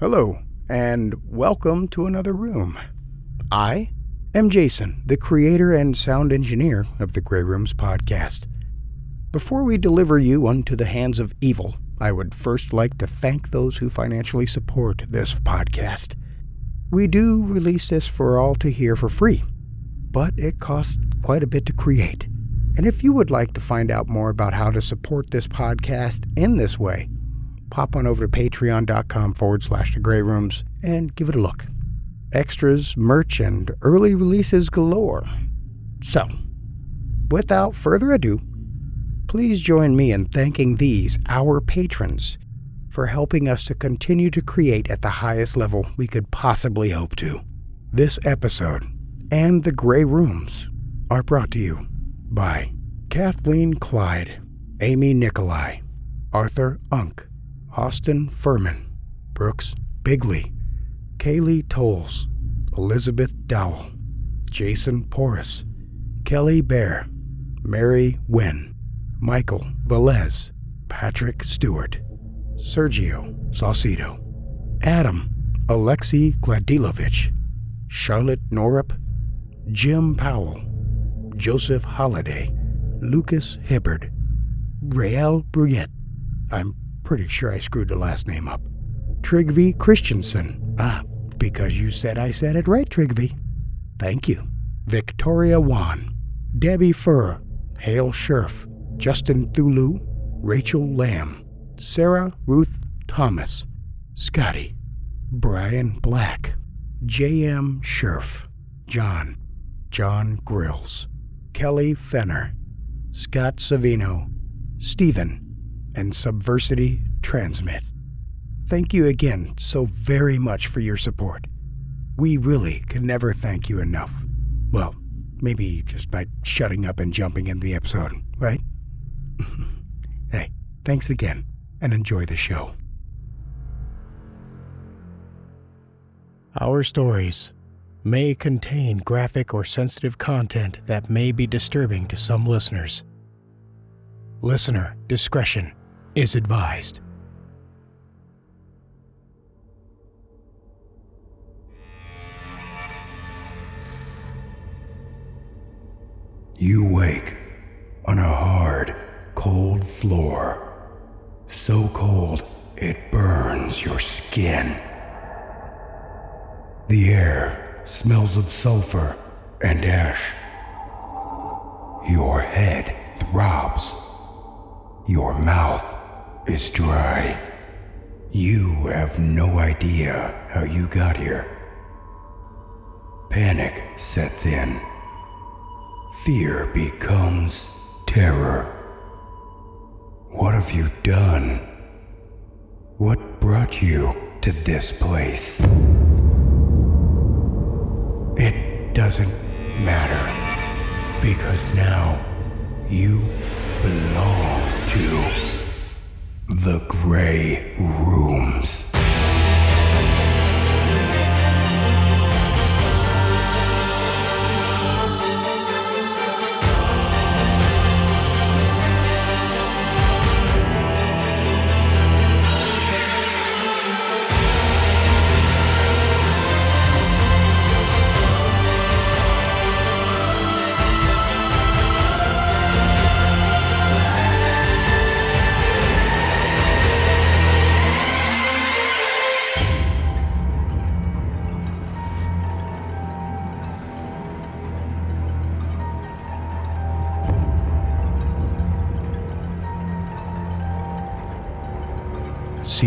Hello, and welcome to another room. I am Jason, the creator and sound engineer of the Grey Rooms podcast. Before we deliver you unto the hands of evil, I would first like to thank those who financially support this podcast. We do release this for all to hear for free, but it costs quite a bit to create. And if you would like to find out more about how to support this podcast in this way, pop on over to patreon.com forward slash the grey rooms and give it a look. Extras, merch, and early releases galore. So, without further ado, please join me in thanking these, our patrons, for helping us to continue to create at the highest level we could possibly hope to. This episode and the Grey Rooms are brought to you by Kathleen Clyde, Amy Nikolai, Arthur Unk, Austin Furman, Brooks Bigley, Kaylee Tolles, Elizabeth Dowell, Jason Porras, Kelly Bear, Mary Wynn, Michael Velez, Patrick Stewart, Sergio Saucedo, Adam Alexei Gladilovich, Charlotte Norup, Jim Powell, Joseph Holliday, Lucas Hibbard, Rael Bruyette. I'm pretty sure I screwed the last name up. Trigvi Christensen. Ah, because you said I said it right, Trigvi. Thank you. Victoria Wan, Debbie Furr, Hale Scherf, Justin Thulu, Rachel Lamb, Sarah Ruth Thomas, Scotty, Brian Black, J.M. Scherf, John, John Grills, Kelly Fenner, Scott Savino, Stephen, and Subversity Transmit. Thank you again so very much for your support. We really can never thank you enough. Well, maybe just by shutting up and jumping in the episode, right? hey, thanks again, and enjoy the show. Our stories may contain graphic or sensitive content that may be disturbing to some listeners. Listener discretion is advised. You wake on a hard, cold floor. So cold it burns your skin. The air smells of sulfur and ash. Your head throbs. Your mouth is dry. You have no idea how you got here. Panic sets in. Fear becomes terror. What have you done? What brought you to this place? It doesn't matter because now you belong to the Grey Rooms.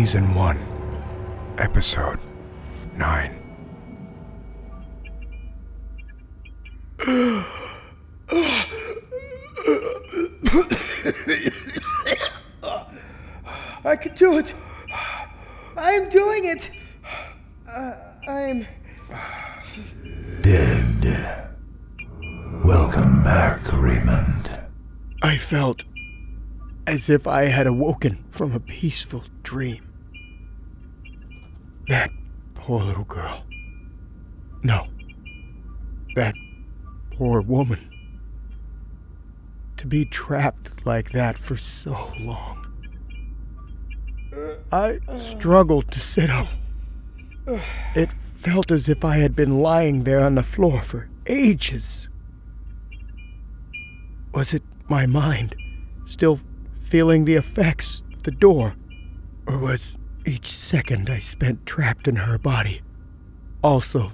Season 1, Episode 9. I can do it. I'm doing it. Uh, I'm. Dead. Welcome back, Raymond. I felt as if I had awoken from a peaceful dream. That poor little girl. No. That poor woman. To be trapped like that for so long. I struggled to sit up, It felt as if I had been lying there on the floor for ages. Was it my mind still feeling the effects of the door? Or was each second I spent trapped in her body also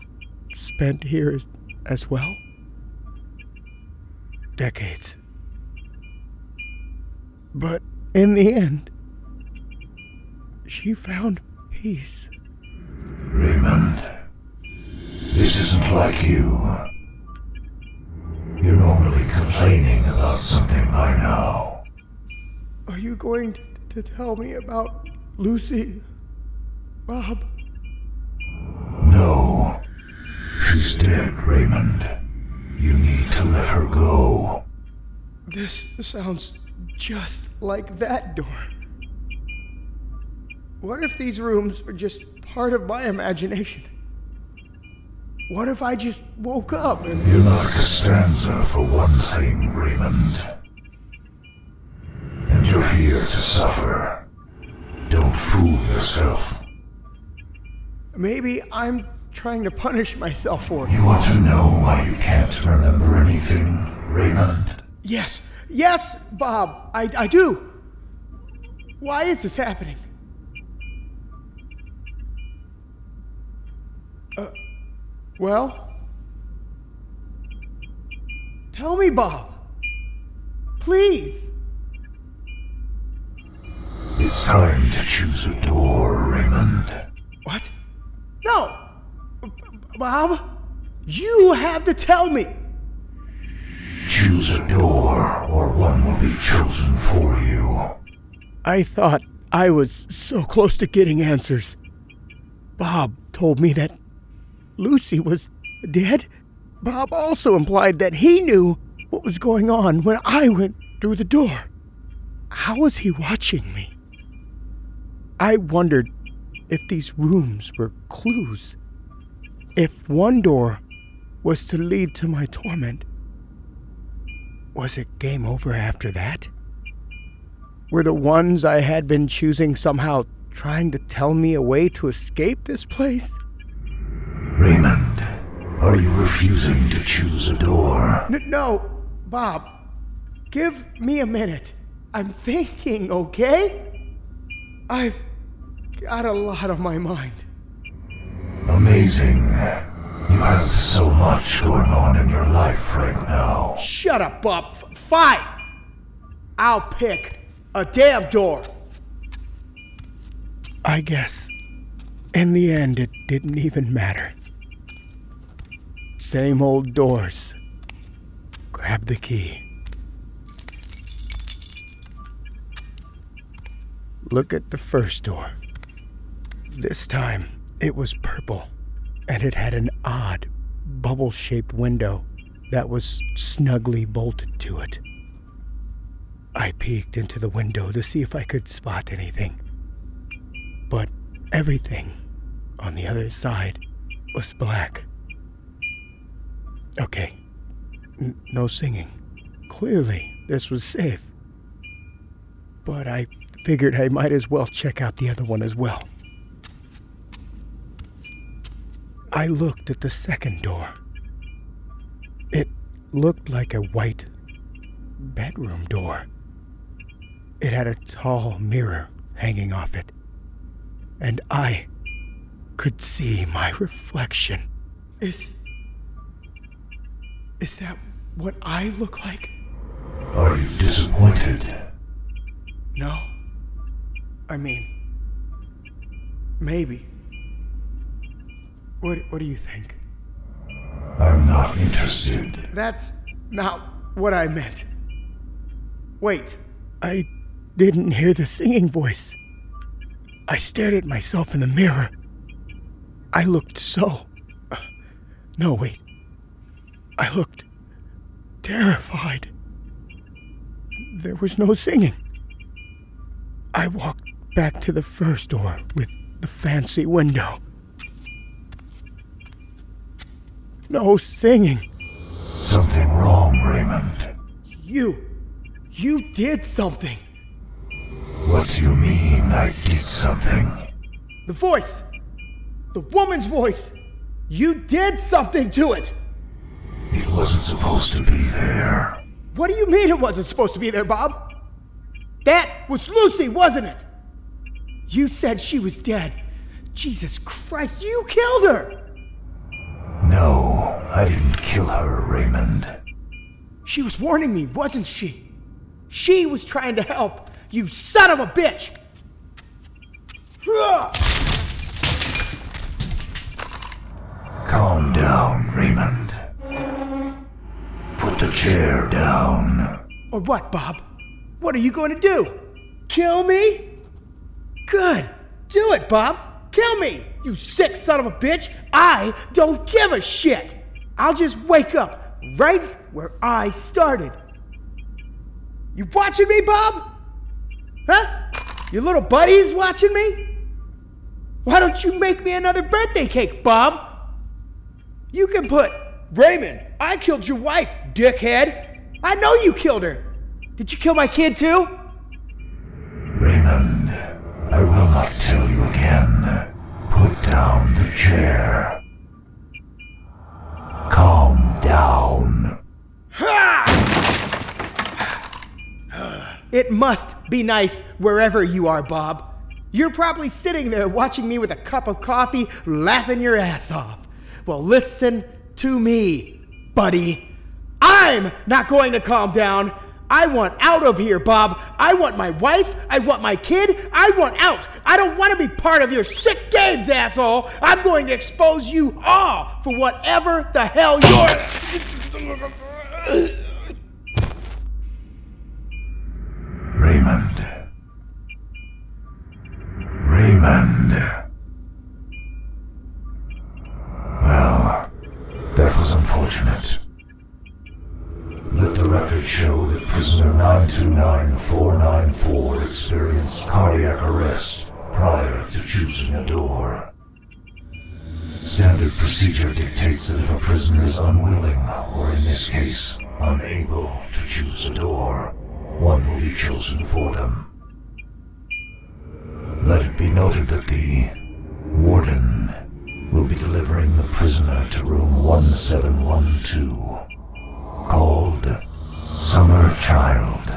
spent here as, as well? Decades. But in the end, she found peace. Raymond, this isn't like you. You're normally complaining about something by now. Are you going to tell me about Lucy? Bob? No. She's dead, Raymond. You need to let her go. This sounds just like that door. What if these rooms are just part of my imagination? What if I just woke up and. You're not Costanza for one thing, Raymond. And you're here to suffer. Fool yourself. Maybe I'm trying to punish myself for it. You want to know why you can't remember anything, Raymond? Yes, yes, Bob, I, I do. Why is this happening? Uh, well, tell me, Bob. Please. It's time to choose a door, Raymond. What? No! B- Bob, you have to tell me. Choose a door, or one will be chosen for you. I thought I was so close to getting answers. Bob told me that Lucy was dead. Bob also implied that he knew what was going on when I went through the door. How was he watching me? I wondered if these rooms were clues. If one door was to lead to my torment, was it game over after that? Were the ones I had been choosing somehow trying to tell me a way to escape this place? Raymond, are you refusing to choose a door? N- no, Bob. Give me a minute. I'm thinking, okay? I've got a lot on my mind. Amazing. You have so much going on in your life right now. Shut up, Bob. F- fine. I'll pick a damn door. I guess in the end it didn't even matter. Same old doors. Grab the key. Look at the first door. This time it was purple, and it had an odd, bubble shaped window that was snugly bolted to it. I peeked into the window to see if I could spot anything. But everything on the other side was black. Okay, N- no singing. Clearly, this was safe. But I figured I might as well check out the other one as well. I looked at the second door. It looked like a white bedroom door. It had a tall mirror hanging off it, and I could see my reflection. Is. Is that what I look like? Are you disappointed? No. I mean, maybe. What, what do you think? I'm not interested. That's not what I meant. Wait. I didn't hear the singing voice. I stared at myself in the mirror. I looked so. uh, no, wait. I looked terrified. There was no singing. I walked back to the first door with the fancy window. No singing. Something wrong, Raymond. You. You did something. What do you mean I did something? The voice. The woman's voice! You did something to it! It wasn't supposed to be there. What do you mean it wasn't supposed to be there, Bob? That was Lucy, wasn't it? You said she was dead. Jesus Christ, you killed her! No, I didn't kill her, Raymond. She was warning me, wasn't she? She was trying to help. You son of a bitch! Calm down, Raymond. Put the chair down. Or what, Bob? What are you going to do? Kill me? Good. Do it, Bob. Kill me, you sick son of a bitch. I don't give a shit. I'll just wake up right where I started. You watching me, Bob? Huh? Your little buddies watching me? Why don't you make me another birthday cake, Bob? You can put, Raymond, I killed your wife, dickhead. I know you killed her. Did you kill my kid too? I will not tell you again. Put down the chair. Calm down. It must be nice wherever you are, Bob. You're probably sitting there watching me with a cup of coffee, laughing your ass off. Well, listen to me, buddy. I'm not going to calm down. I want out of here, Bob. I want my wife. I want my kid. I want out. I don't want to be part of your sick games, asshole. I'm going to expose you all for whatever the hell you're. That if a prisoner is unwilling, or in this case, unable to choose a door, one will be chosen for them. Let it be noted that the warden will be delivering the prisoner to room 1712, called Summer Child.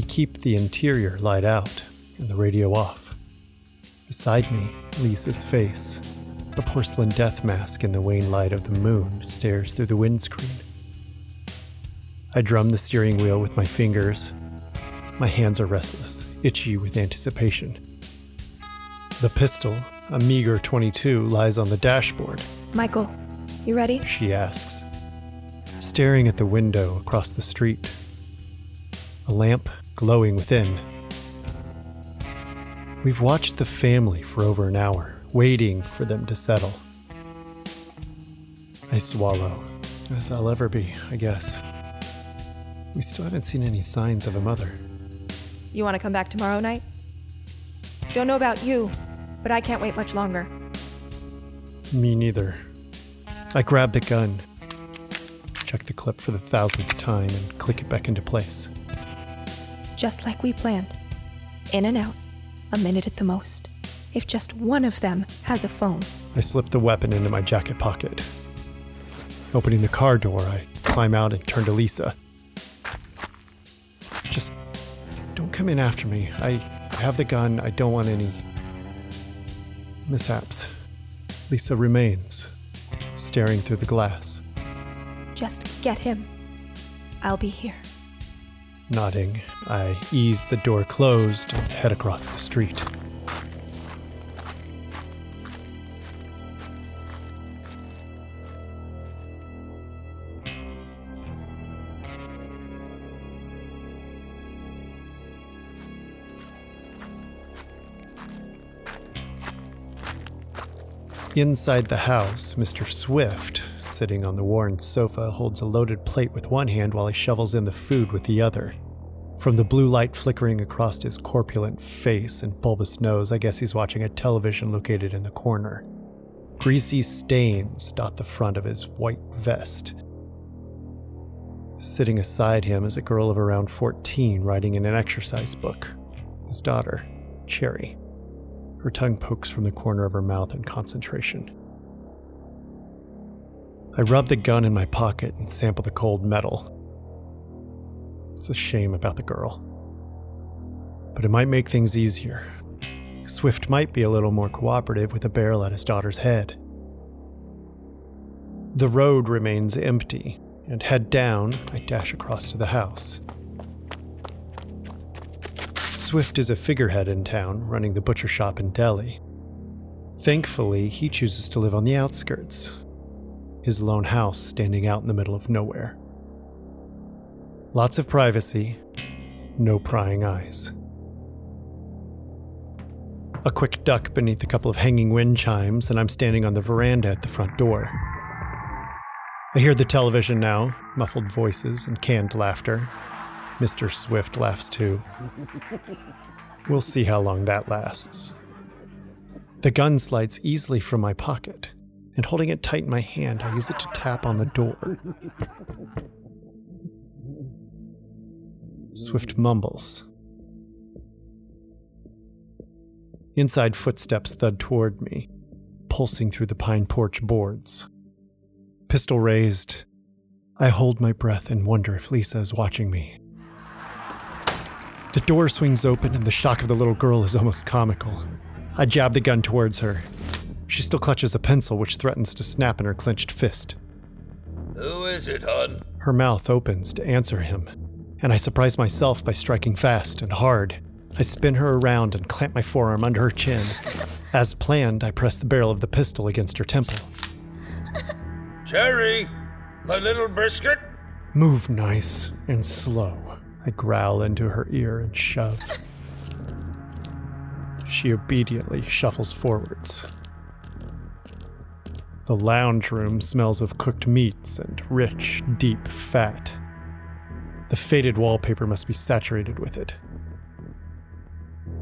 We keep the interior light out and the radio off. Beside me, Lisa's face. The porcelain death mask in the wane light of the moon stares through the windscreen. I drum the steering wheel with my fingers. My hands are restless, itchy with anticipation. The pistol, a meager 22, lies on the dashboard. Michael, you ready? She asks, staring at the window across the street. A lamp glowing within. We've watched the family for over an hour, waiting for them to settle. I swallow, as I'll ever be, I guess. We still haven't seen any signs of a mother. You want to come back tomorrow night? Don't know about you, but I can't wait much longer. Me neither. I grab the gun, check the clip for the thousandth time, and click it back into place. Just like we planned. In and out, a minute at the most. If just one of them has a phone. I slip the weapon into my jacket pocket. Opening the car door, I climb out and turn to Lisa. Just don't come in after me. I have the gun. I don't want any mishaps. Lisa remains, staring through the glass. Just get him. I'll be here. Nodding, I ease the door closed and head across the street. Inside the house, Mr. Swift, sitting on the worn sofa, holds a loaded plate with one hand while he shovels in the food with the other. From the blue light flickering across his corpulent face and bulbous nose, I guess he's watching a television located in the corner. Greasy stains dot the front of his white vest. Sitting aside him is a girl of around 14 writing in an exercise book. His daughter, Cherry. Her tongue pokes from the corner of her mouth in concentration. I rub the gun in my pocket and sample the cold metal. It's a shame about the girl. But it might make things easier. Swift might be a little more cooperative with a barrel at his daughter's head. The road remains empty, and head down, I dash across to the house. Swift is a figurehead in town, running the butcher shop in Delhi. Thankfully, he chooses to live on the outskirts, his lone house standing out in the middle of nowhere. Lots of privacy, no prying eyes. A quick duck beneath a couple of hanging wind chimes, and I'm standing on the veranda at the front door. I hear the television now, muffled voices and canned laughter, Mr. Swift laughs too. We'll see how long that lasts. The gun slides easily from my pocket, and holding it tight in my hand, I use it to tap on the door. Swift mumbles. Inside footsteps thud toward me, pulsing through the pine porch boards. Pistol raised, I hold my breath and wonder if Lisa is watching me. The door swings open, and the shock of the little girl is almost comical. I jab the gun towards her. She still clutches a pencil, which threatens to snap in her clenched fist. Who is it, hon? Her mouth opens to answer him, and I surprise myself by striking fast and hard. I spin her around and clamp my forearm under her chin. As planned, I press the barrel of the pistol against her temple. Cherry, my little brisket? Move nice and slow. I growl into her ear and shove. She obediently shuffles forwards. The lounge room smells of cooked meats and rich, deep fat. The faded wallpaper must be saturated with it.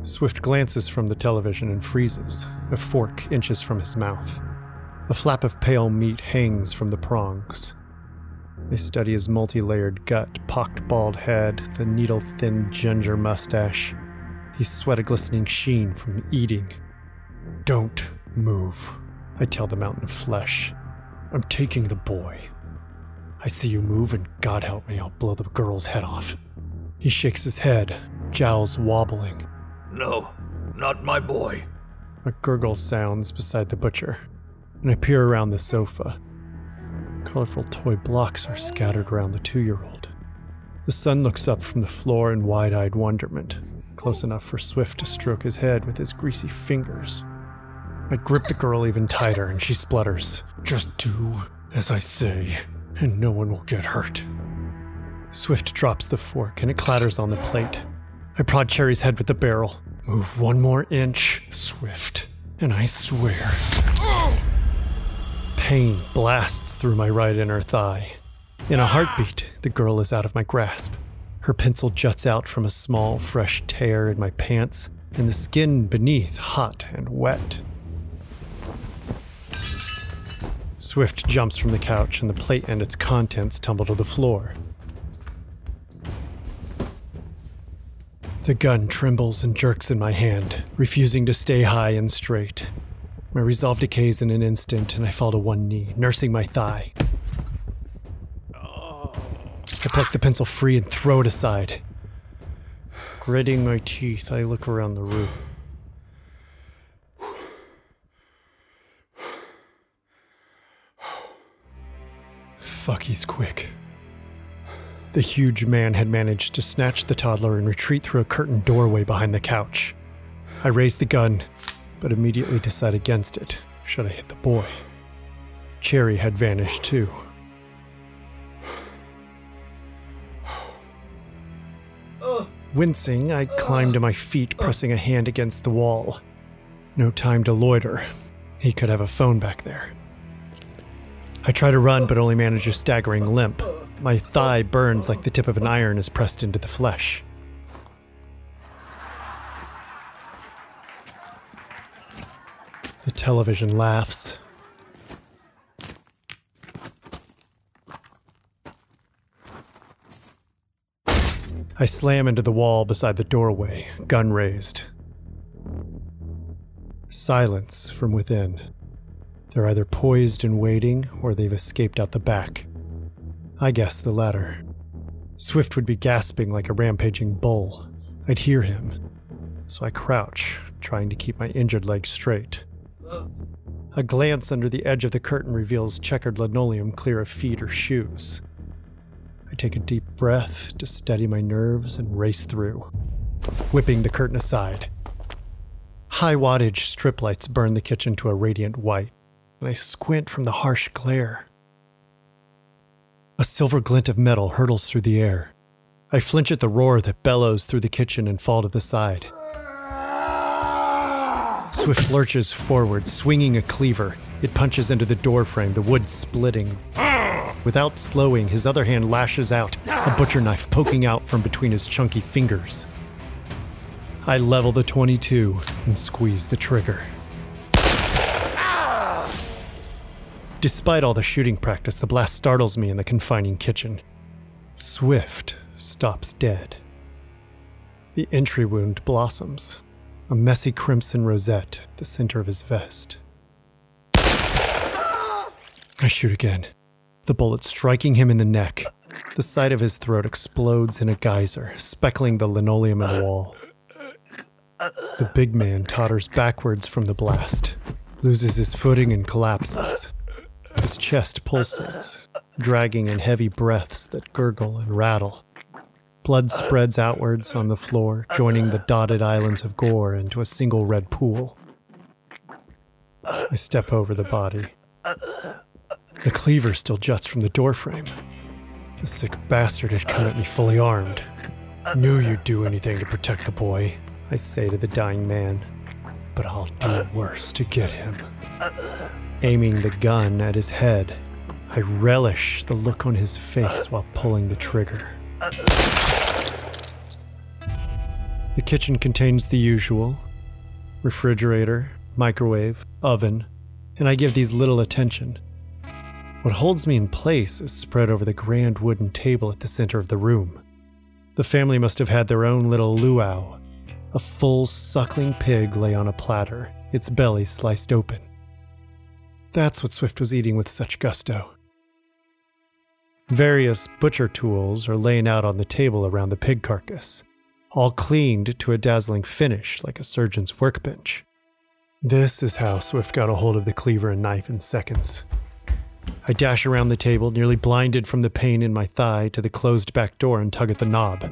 Swift glances from the television and freezes, a fork inches from his mouth. A flap of pale meat hangs from the prongs. I study his multi layered gut, pocked bald head, the needle thin ginger mustache. He sweat a glistening sheen from eating. Don't move, I tell the mountain of flesh. I'm taking the boy. I see you move, and God help me, I'll blow the girl's head off. He shakes his head, jowls wobbling. No, not my boy. A gurgle sounds beside the butcher, and I peer around the sofa. Colorful toy blocks are scattered around the two year old. The son looks up from the floor in wide eyed wonderment, close enough for Swift to stroke his head with his greasy fingers. I grip the girl even tighter, and she splutters. Just do as I say, and no one will get hurt. Swift drops the fork, and it clatters on the plate. I prod Cherry's head with the barrel. Move one more inch, Swift, and I swear pain blasts through my right inner thigh. In a heartbeat, the girl is out of my grasp. Her pencil juts out from a small, fresh tear in my pants, and the skin beneath hot and wet. Swift jumps from the couch, and the plate and its contents tumble to the floor. The gun trembles and jerks in my hand, refusing to stay high and straight. My resolve decays in an instant, and I fall to one knee, nursing my thigh. I pluck the pencil free and throw it aside. Gritting my teeth, I look around the room. Fuck, he's quick. The huge man had managed to snatch the toddler and retreat through a curtained doorway behind the couch. I raised the gun, but immediately decide against it should I hit the boy. Cherry had vanished too. Wincing, I climbed to my feet, pressing a hand against the wall. No time to loiter. He could have a phone back there. I try to run, but only manage a staggering limp. My thigh burns like the tip of an iron is pressed into the flesh. The television laughs. I slam into the wall beside the doorway, gun raised. Silence from within. They're either poised and waiting, or they've escaped out the back. I guess the latter. Swift would be gasping like a rampaging bull. I'd hear him. So I crouch, trying to keep my injured leg straight. A glance under the edge of the curtain reveals checkered linoleum clear of feet or shoes. I take a deep breath to steady my nerves and race through, whipping the curtain aside. High wattage strip lights burn the kitchen to a radiant white, and I squint from the harsh glare. A silver glint of metal hurtles through the air. I flinch at the roar that bellows through the kitchen and fall to the side. Swift lurches forward, swinging a cleaver. It punches into the doorframe, the wood splitting. Without slowing, his other hand lashes out, a butcher knife poking out from between his chunky fingers. I level the 22 and squeeze the trigger. Despite all the shooting practice, the blast startles me in the confining kitchen. Swift stops dead. The entry wound blossoms, a messy crimson rosette at the center of his vest. I shoot again, the bullet striking him in the neck. The side of his throat explodes in a geyser, speckling the linoleum and wall. The big man totters backwards from the blast, loses his footing, and collapses. His chest pulsates, dragging in heavy breaths that gurgle and rattle. Blood spreads outwards on the floor, joining the dotted islands of gore into a single red pool. I step over the body. The cleaver still juts from the doorframe. The sick bastard had come at me fully armed. Knew you'd do anything to protect the boy, I say to the dying man. But I'll do worse to get him. Aiming the gun at his head, I relish the look on his face while pulling the trigger. The kitchen contains the usual refrigerator, microwave, oven, and I give these little attention. What holds me in place is spread over the grand wooden table at the center of the room. The family must have had their own little luau. A full suckling pig lay on a platter, its belly sliced open. That's what Swift was eating with such gusto. Various butcher tools are laying out on the table around the pig carcass, all cleaned to a dazzling finish like a surgeon's workbench. This is how Swift got a hold of the cleaver and knife in seconds. I dash around the table, nearly blinded from the pain in my thigh, to the closed back door and tug at the knob.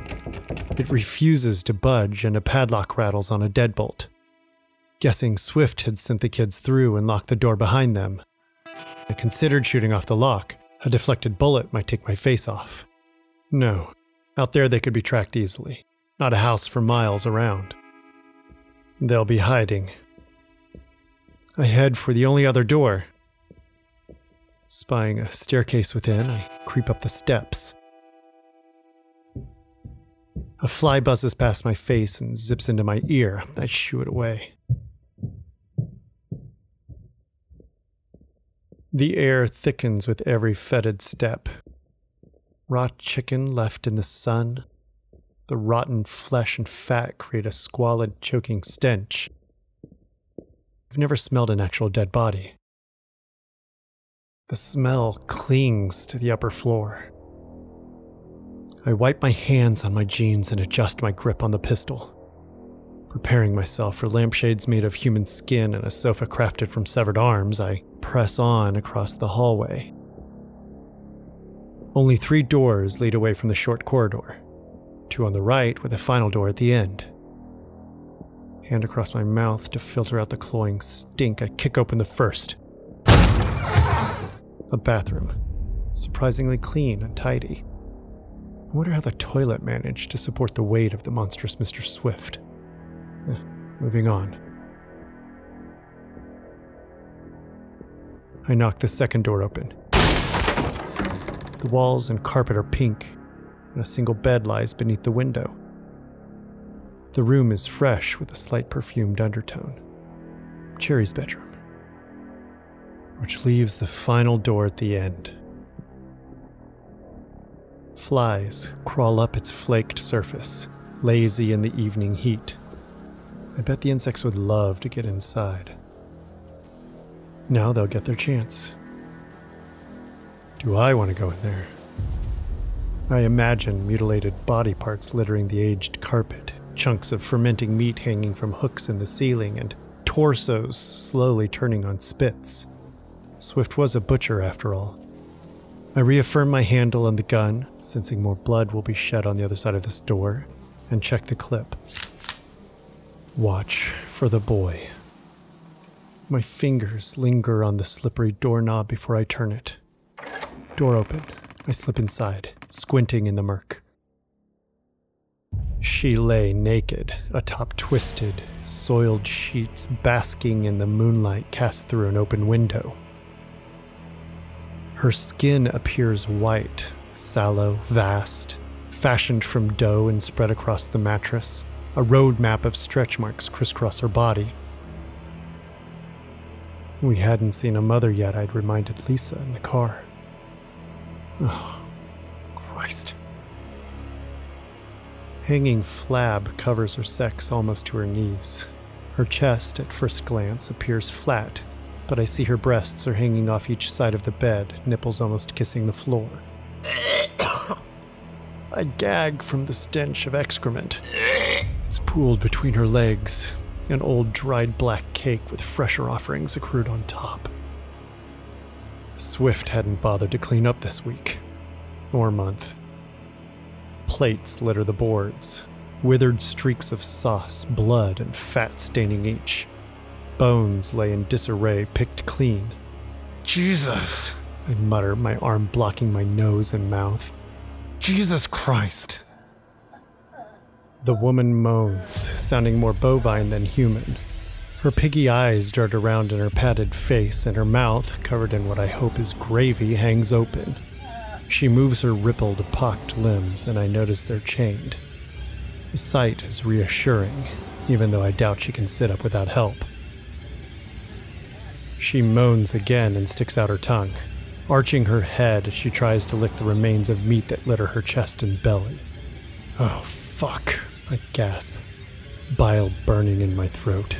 It refuses to budge, and a padlock rattles on a deadbolt. Guessing Swift had sent the kids through and locked the door behind them. I considered shooting off the lock. A deflected bullet might take my face off. No, out there they could be tracked easily. Not a house for miles around. They'll be hiding. I head for the only other door. Spying a staircase within, I creep up the steps. A fly buzzes past my face and zips into my ear. I shoo it away. The air thickens with every fetid step. Raw chicken left in the sun. The rotten flesh and fat create a squalid, choking stench. I've never smelled an actual dead body. The smell clings to the upper floor. I wipe my hands on my jeans and adjust my grip on the pistol, preparing myself for lampshades made of human skin and a sofa crafted from severed arms. I press on across the hallway. Only three doors lead away from the short corridor two on the right, with a final door at the end. Hand across my mouth to filter out the cloying stink, I kick open the first. A bathroom. Surprisingly clean and tidy. I wonder how the toilet managed to support the weight of the monstrous Mr. Swift. Moving on. I knock the second door open. The walls and carpet are pink, and a single bed lies beneath the window. The room is fresh with a slight perfumed undertone. Cherry's bedroom, which leaves the final door at the end. Flies crawl up its flaked surface, lazy in the evening heat. I bet the insects would love to get inside. Now they'll get their chance. Do I want to go in there? I imagine mutilated body parts littering the aged carpet, chunks of fermenting meat hanging from hooks in the ceiling, and torsos slowly turning on spits. Swift was a butcher, after all. I reaffirm my handle on the gun, sensing more blood will be shed on the other side of this door, and check the clip. Watch for the boy. My fingers linger on the slippery doorknob before I turn it. Door open. I slip inside, squinting in the murk. She lay naked, atop twisted, soiled sheets basking in the moonlight cast through an open window. Her skin appears white, sallow, vast, fashioned from dough and spread across the mattress. A road map of stretch marks crisscross her body. We hadn't seen a mother yet, I'd reminded Lisa in the car. Oh, Christ. Hanging flab covers her sex almost to her knees. Her chest, at first glance, appears flat, but I see her breasts are hanging off each side of the bed, nipples almost kissing the floor. I gag from the stench of excrement. It's pooled between her legs, an old dried black cake with fresher offerings accrued on top. Swift hadn't bothered to clean up this week or month. Plates litter the boards, withered streaks of sauce, blood, and fat staining each. Bones lay in disarray, picked clean. Jesus! I mutter, my arm blocking my nose and mouth. Jesus Christ! The woman moans, sounding more bovine than human. Her piggy eyes dart around in her padded face, and her mouth, covered in what I hope is gravy, hangs open. She moves her rippled, pocked limbs, and I notice they're chained. The sight is reassuring, even though I doubt she can sit up without help. She moans again and sticks out her tongue. Arching her head, as she tries to lick the remains of meat that litter her chest and belly. Oh, fuck, I gasp, bile burning in my throat.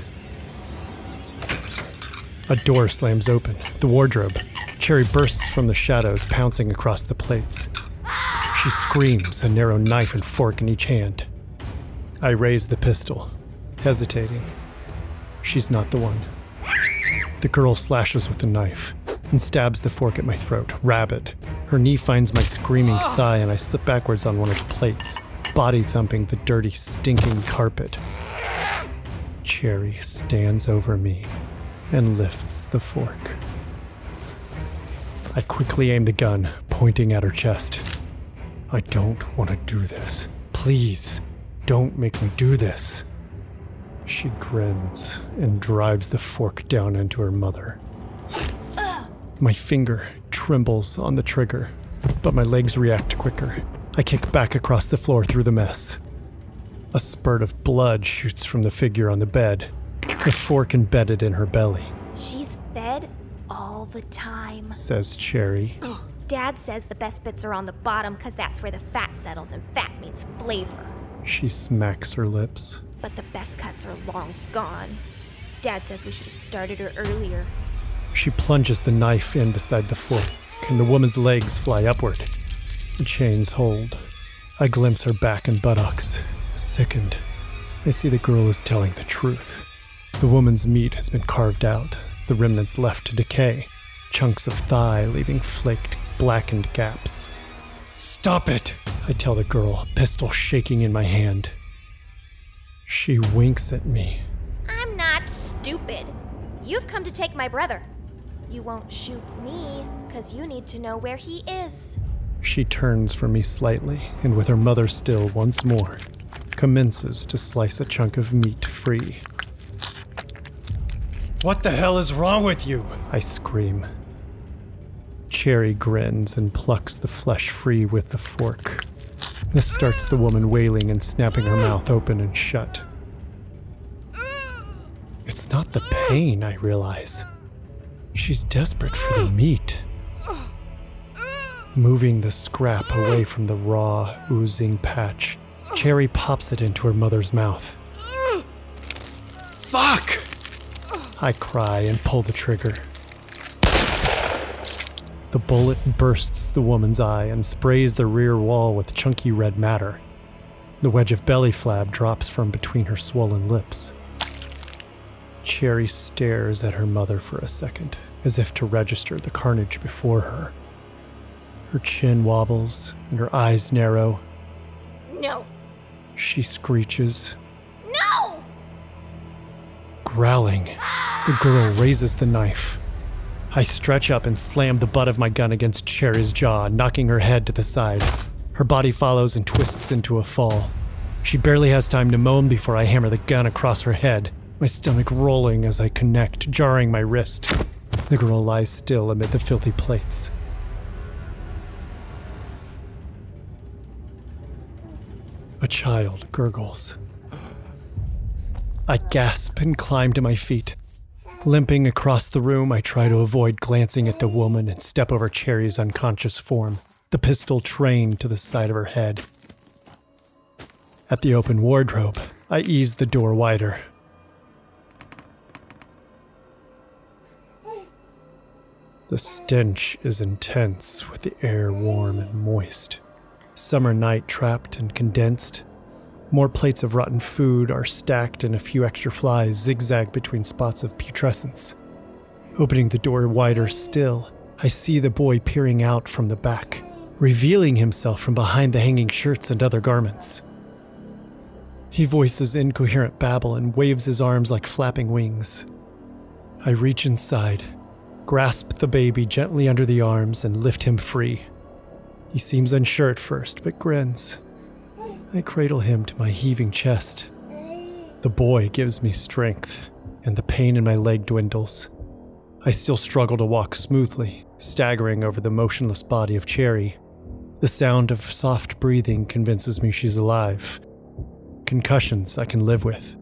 A door slams open. The wardrobe. Cherry bursts from the shadows, pouncing across the plates. She screams, a narrow knife and fork in each hand. I raise the pistol, hesitating. She's not the one. The girl slashes with the knife and stabs the fork at my throat, rabid. Her knee finds my screaming ah. thigh, and I slip backwards on one of the plates, body thumping the dirty, stinking carpet. Cherry stands over me and lifts the fork. I quickly aim the gun, pointing at her chest. I don't want to do this. Please, don't make me do this. She grins and drives the fork down into her mother. My finger trembles on the trigger, but my legs react quicker. I kick back across the floor through the mess. A spurt of blood shoots from the figure on the bed, the fork embedded in her belly, She's fed all the time. says Cherry. Dad says the best bits are on the bottom because that's where the fat settles and fat means flavor. She smacks her lips. But the best cuts are long gone. Dad says we should have started her earlier. She plunges the knife in beside the fork, and the woman's legs fly upward. The chains hold. I glimpse her back and buttocks. Sickened, I see the girl is telling the truth. The woman's meat has been carved out, the remnants left to decay, chunks of thigh leaving flaked, blackened gaps. Stop it, I tell the girl, pistol shaking in my hand. She winks at me. I'm not stupid. You've come to take my brother. You won't shoot me, because you need to know where he is. She turns from me slightly, and with her mother still once more, commences to slice a chunk of meat free. What the hell is wrong with you? I scream. Cherry grins and plucks the flesh free with the fork. This starts the woman wailing and snapping her mouth open and shut. It's not the pain, I realize. She's desperate for the meat. Moving the scrap away from the raw, oozing patch, Cherry pops it into her mother's mouth. Fuck! I cry and pull the trigger. The bullet bursts the woman's eye and sprays the rear wall with chunky red matter. The wedge of belly flab drops from between her swollen lips. Cherry stares at her mother for a second, as if to register the carnage before her. Her chin wobbles and her eyes narrow. No. She screeches. No! Growling, the ah! girl raises the knife. I stretch up and slam the butt of my gun against Cherry's jaw, knocking her head to the side. Her body follows and twists into a fall. She barely has time to moan before I hammer the gun across her head, my stomach rolling as I connect, jarring my wrist. The girl lies still amid the filthy plates. A child gurgles. I gasp and climb to my feet. Limping across the room, I try to avoid glancing at the woman and step over Cherry's unconscious form, the pistol trained to the side of her head. At the open wardrobe, I ease the door wider. The stench is intense, with the air warm and moist. Summer night trapped and condensed. More plates of rotten food are stacked, and a few extra flies zigzag between spots of putrescence. Opening the door wider still, I see the boy peering out from the back, revealing himself from behind the hanging shirts and other garments. He voices incoherent babble and waves his arms like flapping wings. I reach inside, grasp the baby gently under the arms, and lift him free. He seems unsure at first, but grins. I cradle him to my heaving chest. The boy gives me strength, and the pain in my leg dwindles. I still struggle to walk smoothly, staggering over the motionless body of Cherry. The sound of soft breathing convinces me she's alive. Concussions I can live with.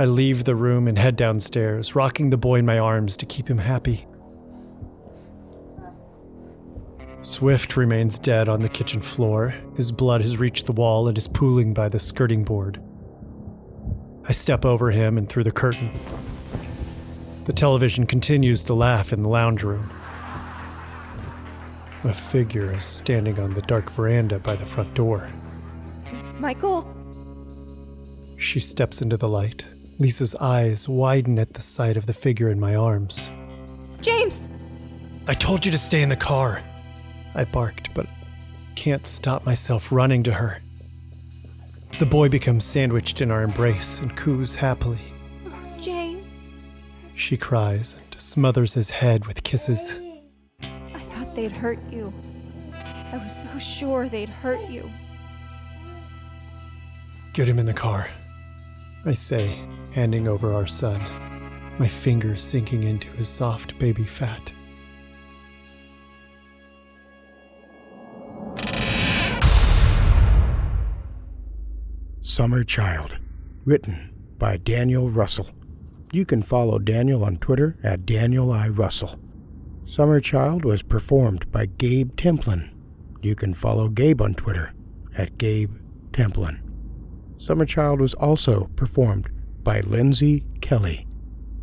I leave the room and head downstairs, rocking the boy in my arms to keep him happy. Swift remains dead on the kitchen floor. His blood has reached the wall and is pooling by the skirting board. I step over him and through the curtain. The television continues to laugh in the lounge room. A figure is standing on the dark veranda by the front door. Michael? She steps into the light. Lisa's eyes widen at the sight of the figure in my arms. James! I told you to stay in the car. I barked, but can't stop myself running to her. The boy becomes sandwiched in our embrace and coos happily. Oh, James. She cries and smothers his head with kisses. I thought they'd hurt you. I was so sure they'd hurt you. Get him in the car, I say, handing over our son, my fingers sinking into his soft baby fat. Summer Child, written by Daniel Russell. You can follow Daniel on Twitter at Daniel I. Russell. Summer Child was performed by Gabe Templin. You can follow Gabe on Twitter at Gabe Templin. Summer Child was also performed by Lindsey Kelly.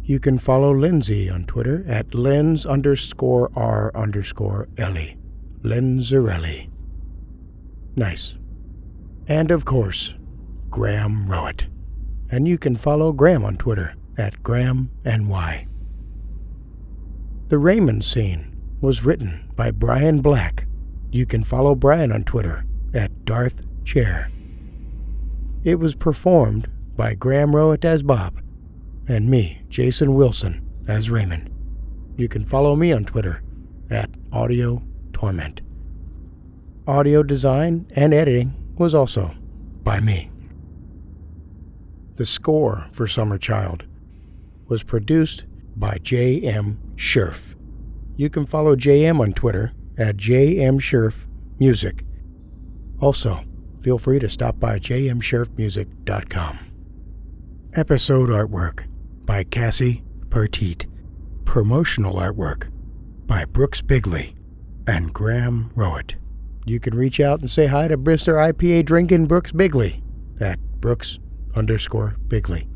You can follow Lindsey on Twitter at lens underscore r underscore ellie. Lenzarelli. Nice. And of course, Graham Rowat. And you can follow Graham on Twitter at GrahamNY. The Raymond scene was written by Brian Black. You can follow Brian on Twitter at Darth Chair. It was performed by Graham Rowat as Bob and me, Jason Wilson, as Raymond. You can follow me on Twitter at Audio Torment. Audio design and editing was also by me. The score for Summer Child was produced by J.M. Scherf. You can follow J.M. on Twitter at J.M. Scherf Music. Also, feel free to stop by jmscherfmusic.com. Episode artwork by Cassie Pertiet. Promotional artwork by Brooks Bigley and Graham Rowat. You can reach out and say hi to Brister IPA drinking Brooks Bigley at Brooks underscore Bigley.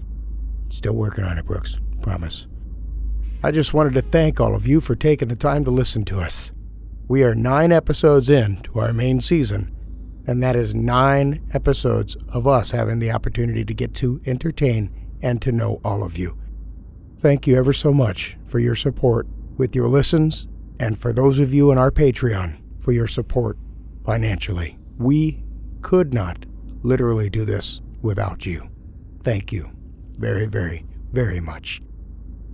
Still working on it, Brooks. Promise. I just wanted to thank all of you for taking the time to listen to us. We are nine episodes in to our main season, and that is nine episodes of us having the opportunity to get to entertain and to know all of you. Thank you ever so much for your support with your listens, and for those of you on our Patreon for your support financially. We could not literally do this without you. Thank you very, very, very much.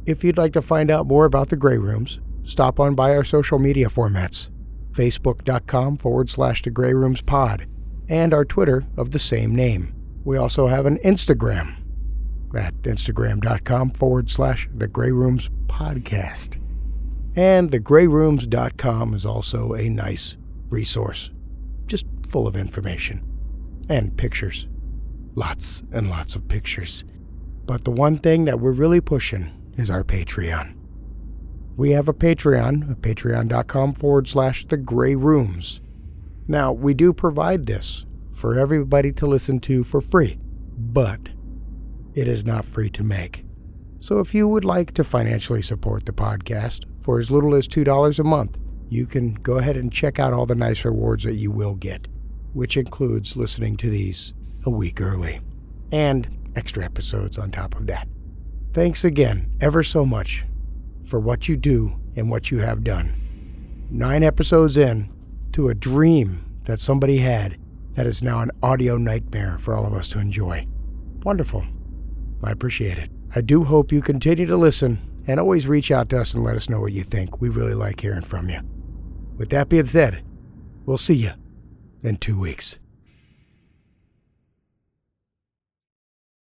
If you'd like to find out more about the Grey Rooms, stop on by our social media formats facebook.com forward slash the Grey Rooms pod and our Twitter of the same name. We also have an Instagram at instagram.com forward slash the Grey Rooms podcast. And thegreyrooms.com is also a nice resource, just full of information and pictures. Lots and lots of pictures. But the one thing that we're really pushing is our Patreon. We have a Patreon, patreon.com forward slash the Grey Rooms. Now, we do provide this for everybody to listen to for free, but it is not free to make. So if you would like to financially support the podcast for as little as $2 a month, you can go ahead and check out all the nice rewards that you will get, which includes listening to these a week early and extra episodes on top of that. Thanks again, ever so much, for what you do and what you have done. Nine episodes in to a dream that somebody had that is now an audio nightmare for all of us to enjoy. Wonderful. I appreciate it. I do hope you continue to listen and always reach out to us and let us know what you think. We really like hearing from you. With that being said, we'll see you in two weeks.